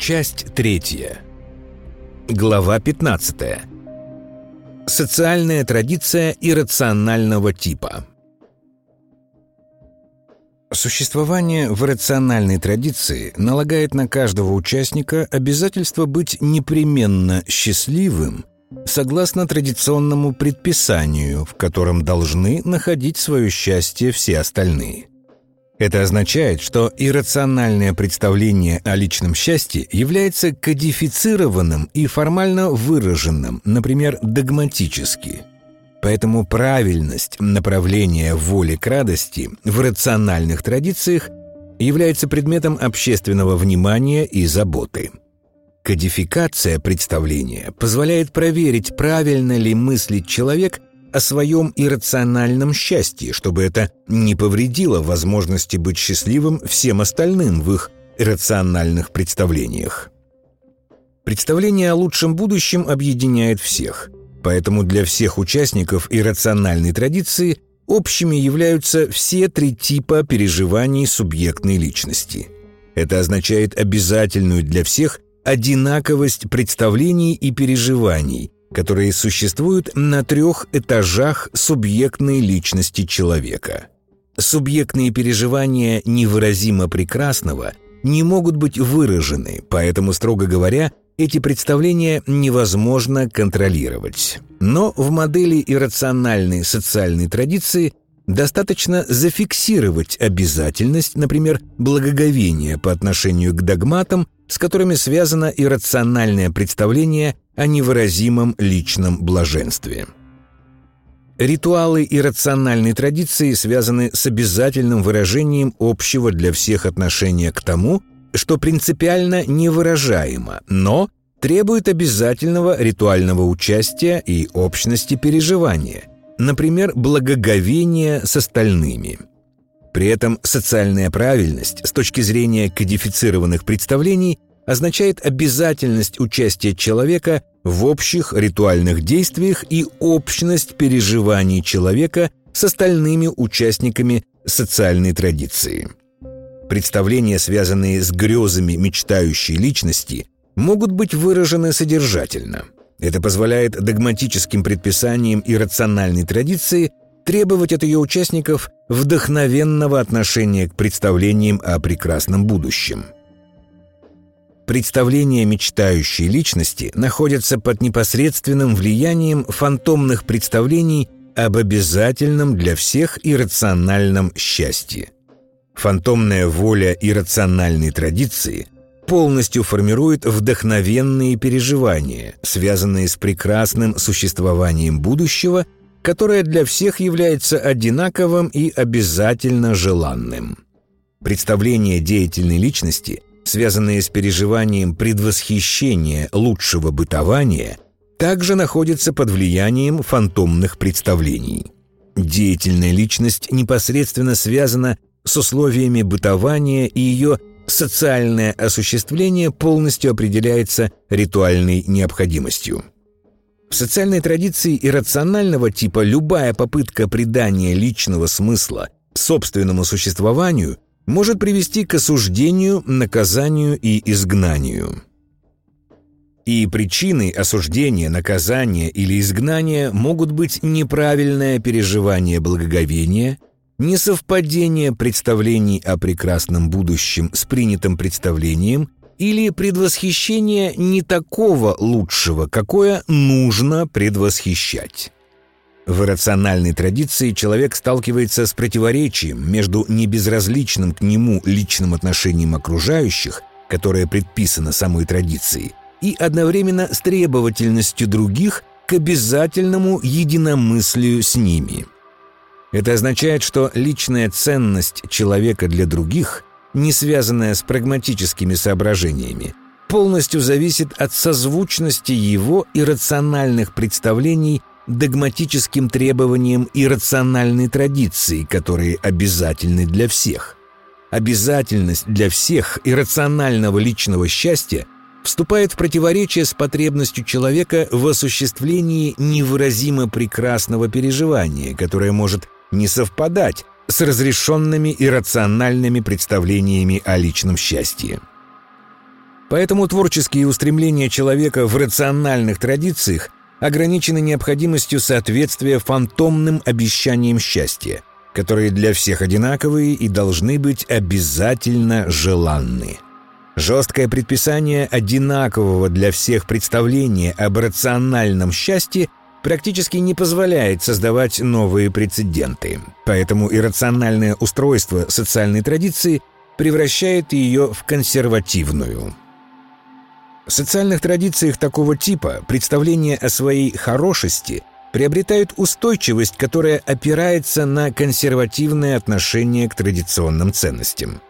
Часть третья. Глава 15. Социальная традиция иррационального типа. Существование в рациональной традиции налагает на каждого участника обязательство быть непременно счастливым согласно традиционному предписанию, в котором должны находить свое счастье все остальные. Это означает, что иррациональное представление о личном счастье является кодифицированным и формально выраженным, например, догматически. Поэтому правильность направления воли к радости в рациональных традициях является предметом общественного внимания и заботы. Кодификация представления позволяет проверить, правильно ли мыслит человек о своем иррациональном счастье, чтобы это не повредило возможности быть счастливым всем остальным в их рациональных представлениях. Представление о лучшем будущем объединяет всех, поэтому для всех участников иррациональной традиции общими являются все три типа переживаний субъектной личности. Это означает обязательную для всех одинаковость представлений и переживаний – которые существуют на трех этажах субъектной личности человека. Субъектные переживания невыразимо прекрасного не могут быть выражены, поэтому, строго говоря, эти представления невозможно контролировать. Но в модели иррациональной социальной традиции достаточно зафиксировать обязательность, например, благоговения по отношению к догматам, с которыми связано иррациональное представление о невыразимом личном блаженстве. Ритуалы и рациональные традиции связаны с обязательным выражением общего для всех отношения к тому, что принципиально невыражаемо, но требует обязательного ритуального участия и общности переживания, например, благоговения с остальными. При этом социальная правильность с точки зрения кодифицированных представлений означает обязательность участия человека в общих ритуальных действиях и общность переживаний человека с остальными участниками социальной традиции. Представления, связанные с грезами мечтающей личности, могут быть выражены содержательно. Это позволяет догматическим предписаниям и рациональной традиции требовать от ее участников вдохновенного отношения к представлениям о прекрасном будущем – Представления мечтающей личности находятся под непосредственным влиянием фантомных представлений об обязательном для всех иррациональном счастье. Фантомная воля иррациональной традиции полностью формирует вдохновенные переживания, связанные с прекрасным существованием будущего, которое для всех является одинаковым и обязательно желанным. Представление деятельной личности – связанные с переживанием предвосхищения лучшего бытования, также находятся под влиянием фантомных представлений. Деятельная личность непосредственно связана с условиями бытования и ее социальное осуществление полностью определяется ритуальной необходимостью. В социальной традиции иррационального типа любая попытка придания личного смысла собственному существованию – может привести к осуждению, наказанию и изгнанию. И причиной осуждения, наказания или изгнания могут быть неправильное переживание благоговения, несовпадение представлений о прекрасном будущем с принятым представлением или предвосхищение не такого лучшего, какое нужно предвосхищать. В рациональной традиции человек сталкивается с противоречием между небезразличным к нему личным отношением окружающих, которое предписано самой традицией, и одновременно с требовательностью других к обязательному единомыслию с ними. Это означает, что личная ценность человека для других, не связанная с прагматическими соображениями, полностью зависит от созвучности его и рациональных представлений догматическим требованиям и рациональной традиции, которые обязательны для всех. Обязательность для всех иррационального личного счастья вступает в противоречие с потребностью человека в осуществлении невыразимо прекрасного переживания, которое может не совпадать с разрешенными иррациональными представлениями о личном счастье. Поэтому творческие устремления человека в рациональных традициях ограничены необходимостью соответствия фантомным обещаниям счастья, которые для всех одинаковые и должны быть обязательно желанны. Жесткое предписание одинакового для всех представления об рациональном счастье практически не позволяет создавать новые прецеденты. Поэтому иррациональное устройство социальной традиции превращает ее в консервативную. В социальных традициях такого типа представления о своей хорошести приобретают устойчивость, которая опирается на консервативное отношение к традиционным ценностям.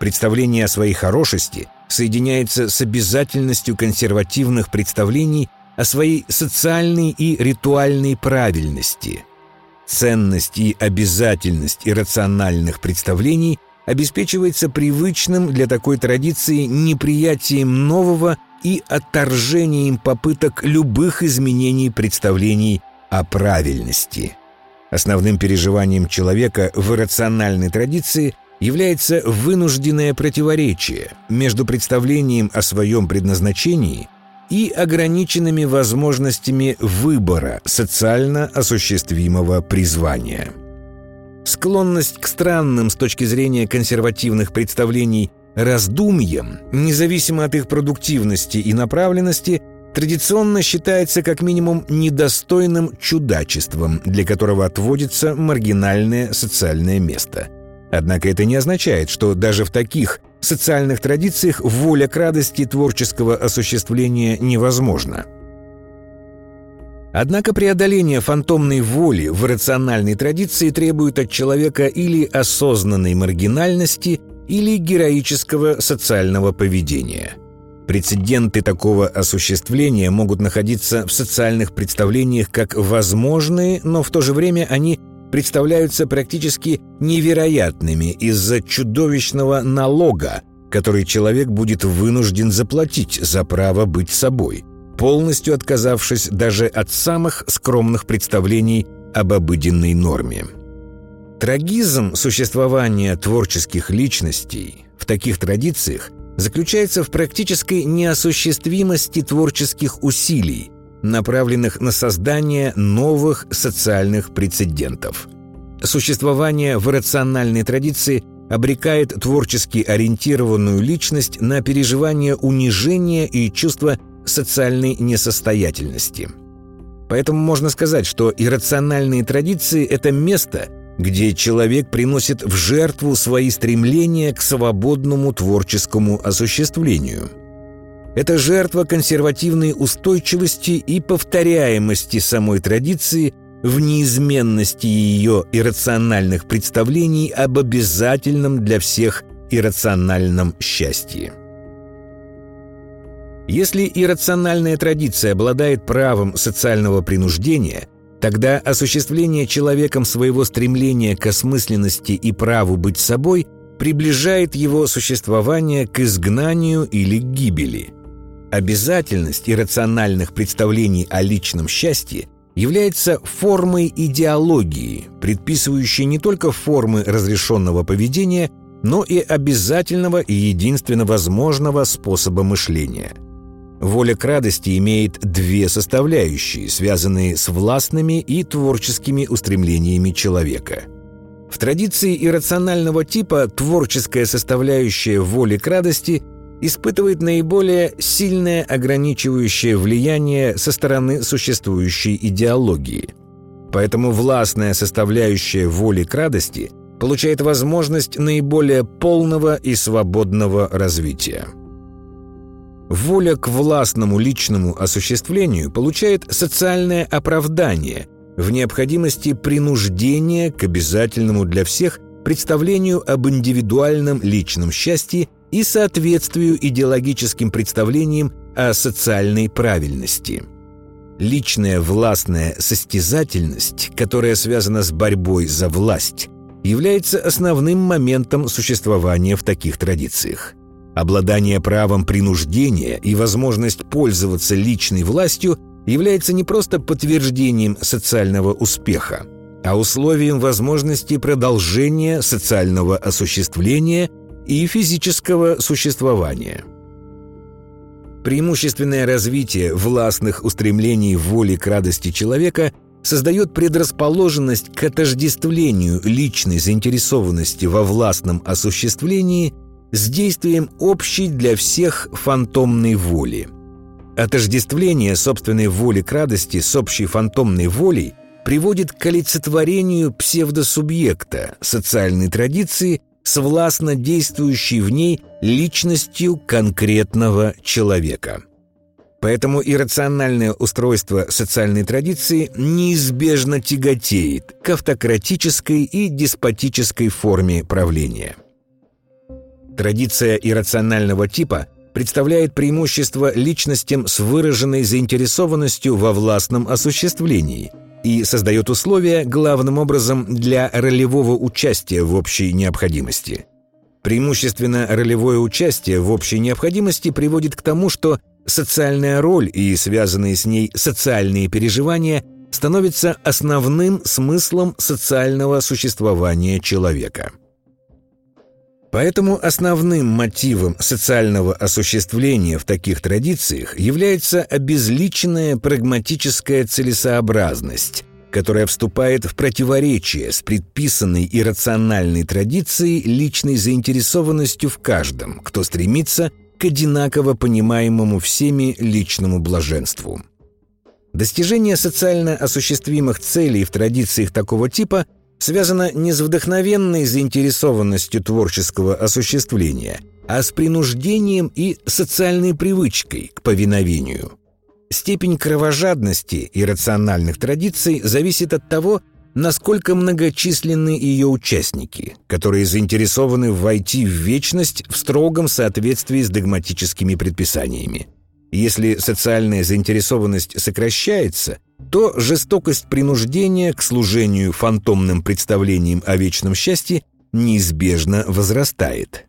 Представление о своей хорошести соединяется с обязательностью консервативных представлений о своей социальной и ритуальной правильности. Ценность и обязательность иррациональных представлений обеспечивается привычным для такой традиции неприятием нового и отторжением попыток любых изменений представлений о правильности. Основным переживанием человека в иррациональной традиции является вынужденное противоречие между представлением о своем предназначении и ограниченными возможностями выбора социально осуществимого призвания. Склонность к странным с точки зрения консервативных представлений раздумьям, независимо от их продуктивности и направленности, традиционно считается как минимум недостойным чудачеством, для которого отводится маргинальное социальное место. Однако это не означает, что даже в таких социальных традициях воля к радости творческого осуществления невозможна. Однако преодоление фантомной воли в рациональной традиции требует от человека или осознанной маргинальности, или героического социального поведения. Прецеденты такого осуществления могут находиться в социальных представлениях как возможные, но в то же время они представляются практически невероятными из-за чудовищного налога, который человек будет вынужден заплатить за право быть собой, полностью отказавшись даже от самых скромных представлений об обыденной норме. Трагизм существования творческих личностей в таких традициях заключается в практической неосуществимости творческих усилий, направленных на создание новых социальных прецедентов. Существование в рациональной традиции обрекает творчески ориентированную личность на переживание унижения и чувство социальной несостоятельности. Поэтому можно сказать, что иррациональные традиции – это место – где человек приносит в жертву свои стремления к свободному творческому осуществлению. Это жертва консервативной устойчивости и повторяемости самой традиции в неизменности ее иррациональных представлений об обязательном для всех иррациональном счастье. Если иррациональная традиция обладает правом социального принуждения – Тогда осуществление человеком своего стремления к осмысленности и праву быть собой приближает его существование к изгнанию или гибели. Обязательность иррациональных представлений о личном счастье является формой идеологии, предписывающей не только формы разрешенного поведения, но и обязательного и единственно возможного способа мышления – Воля к радости имеет две составляющие, связанные с властными и творческими устремлениями человека. В традиции иррационального типа творческая составляющая воли к радости испытывает наиболее сильное ограничивающее влияние со стороны существующей идеологии. Поэтому властная составляющая воли к радости получает возможность наиболее полного и свободного развития. Воля к властному личному осуществлению получает социальное оправдание в необходимости принуждения к обязательному для всех представлению об индивидуальном личном счастье и соответствию идеологическим представлениям о социальной правильности. Личная властная состязательность, которая связана с борьбой за власть, является основным моментом существования в таких традициях. Обладание правом принуждения и возможность пользоваться личной властью является не просто подтверждением социального успеха, а условием возможности продолжения социального осуществления и физического существования. Преимущественное развитие властных устремлений воли к радости человека создает предрасположенность к отождествлению личной заинтересованности во властном осуществлении с действием общей для всех фантомной воли. Отождествление собственной воли к радости с общей фантомной волей приводит к олицетворению псевдосубъекта социальной традиции с властно действующей в ней личностью конкретного человека. Поэтому иррациональное устройство социальной традиции неизбежно тяготеет к автократической и деспотической форме правления. Традиция иррационального типа представляет преимущество личностям с выраженной заинтересованностью во властном осуществлении и создает условия, главным образом, для ролевого участия в общей необходимости – Преимущественно ролевое участие в общей необходимости приводит к тому, что социальная роль и связанные с ней социальные переживания становятся основным смыслом социального существования человека. Поэтому основным мотивом социального осуществления в таких традициях является обезличенная прагматическая целесообразность, которая вступает в противоречие с предписанной и рациональной традицией личной заинтересованностью в каждом, кто стремится к одинаково понимаемому всеми личному блаженству. Достижение социально осуществимых целей в традициях такого типа связано не с вдохновенной заинтересованностью творческого осуществления, а с принуждением и социальной привычкой к повиновению. Степень кровожадности и рациональных традиций зависит от того, насколько многочисленны ее участники, которые заинтересованы войти в вечность в строгом соответствии с догматическими предписаниями. Если социальная заинтересованность сокращается, то жестокость принуждения к служению фантомным представлениям о вечном счастье неизбежно возрастает.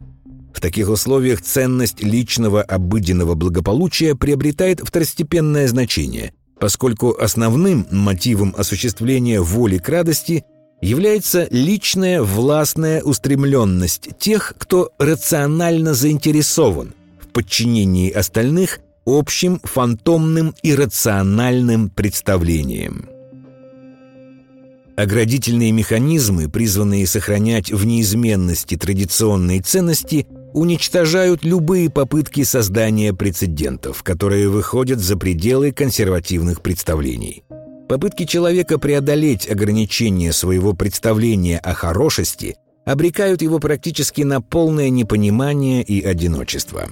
В таких условиях ценность личного обыденного благополучия приобретает второстепенное значение, поскольку основным мотивом осуществления воли к радости является личная властная устремленность тех, кто рационально заинтересован в подчинении остальных общим фантомным и рациональным представлениям. Оградительные механизмы, призванные сохранять в неизменности традиционные ценности – уничтожают любые попытки создания прецедентов, которые выходят за пределы консервативных представлений. Попытки человека преодолеть ограничения своего представления о хорошести обрекают его практически на полное непонимание и одиночество.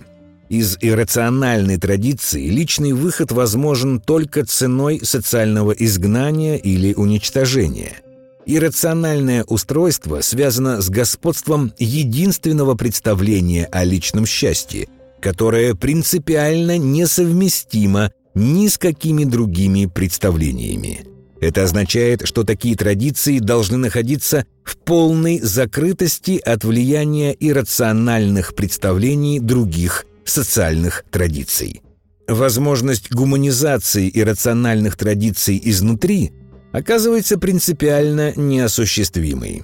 Из иррациональной традиции личный выход возможен только ценой социального изгнания или уничтожения – Иррациональное устройство связано с господством единственного представления о личном счастье, которое принципиально несовместимо ни с какими другими представлениями. Это означает, что такие традиции должны находиться в полной закрытости от влияния иррациональных представлений других социальных традиций. Возможность гуманизации иррациональных традиций изнутри – оказывается принципиально неосуществимой.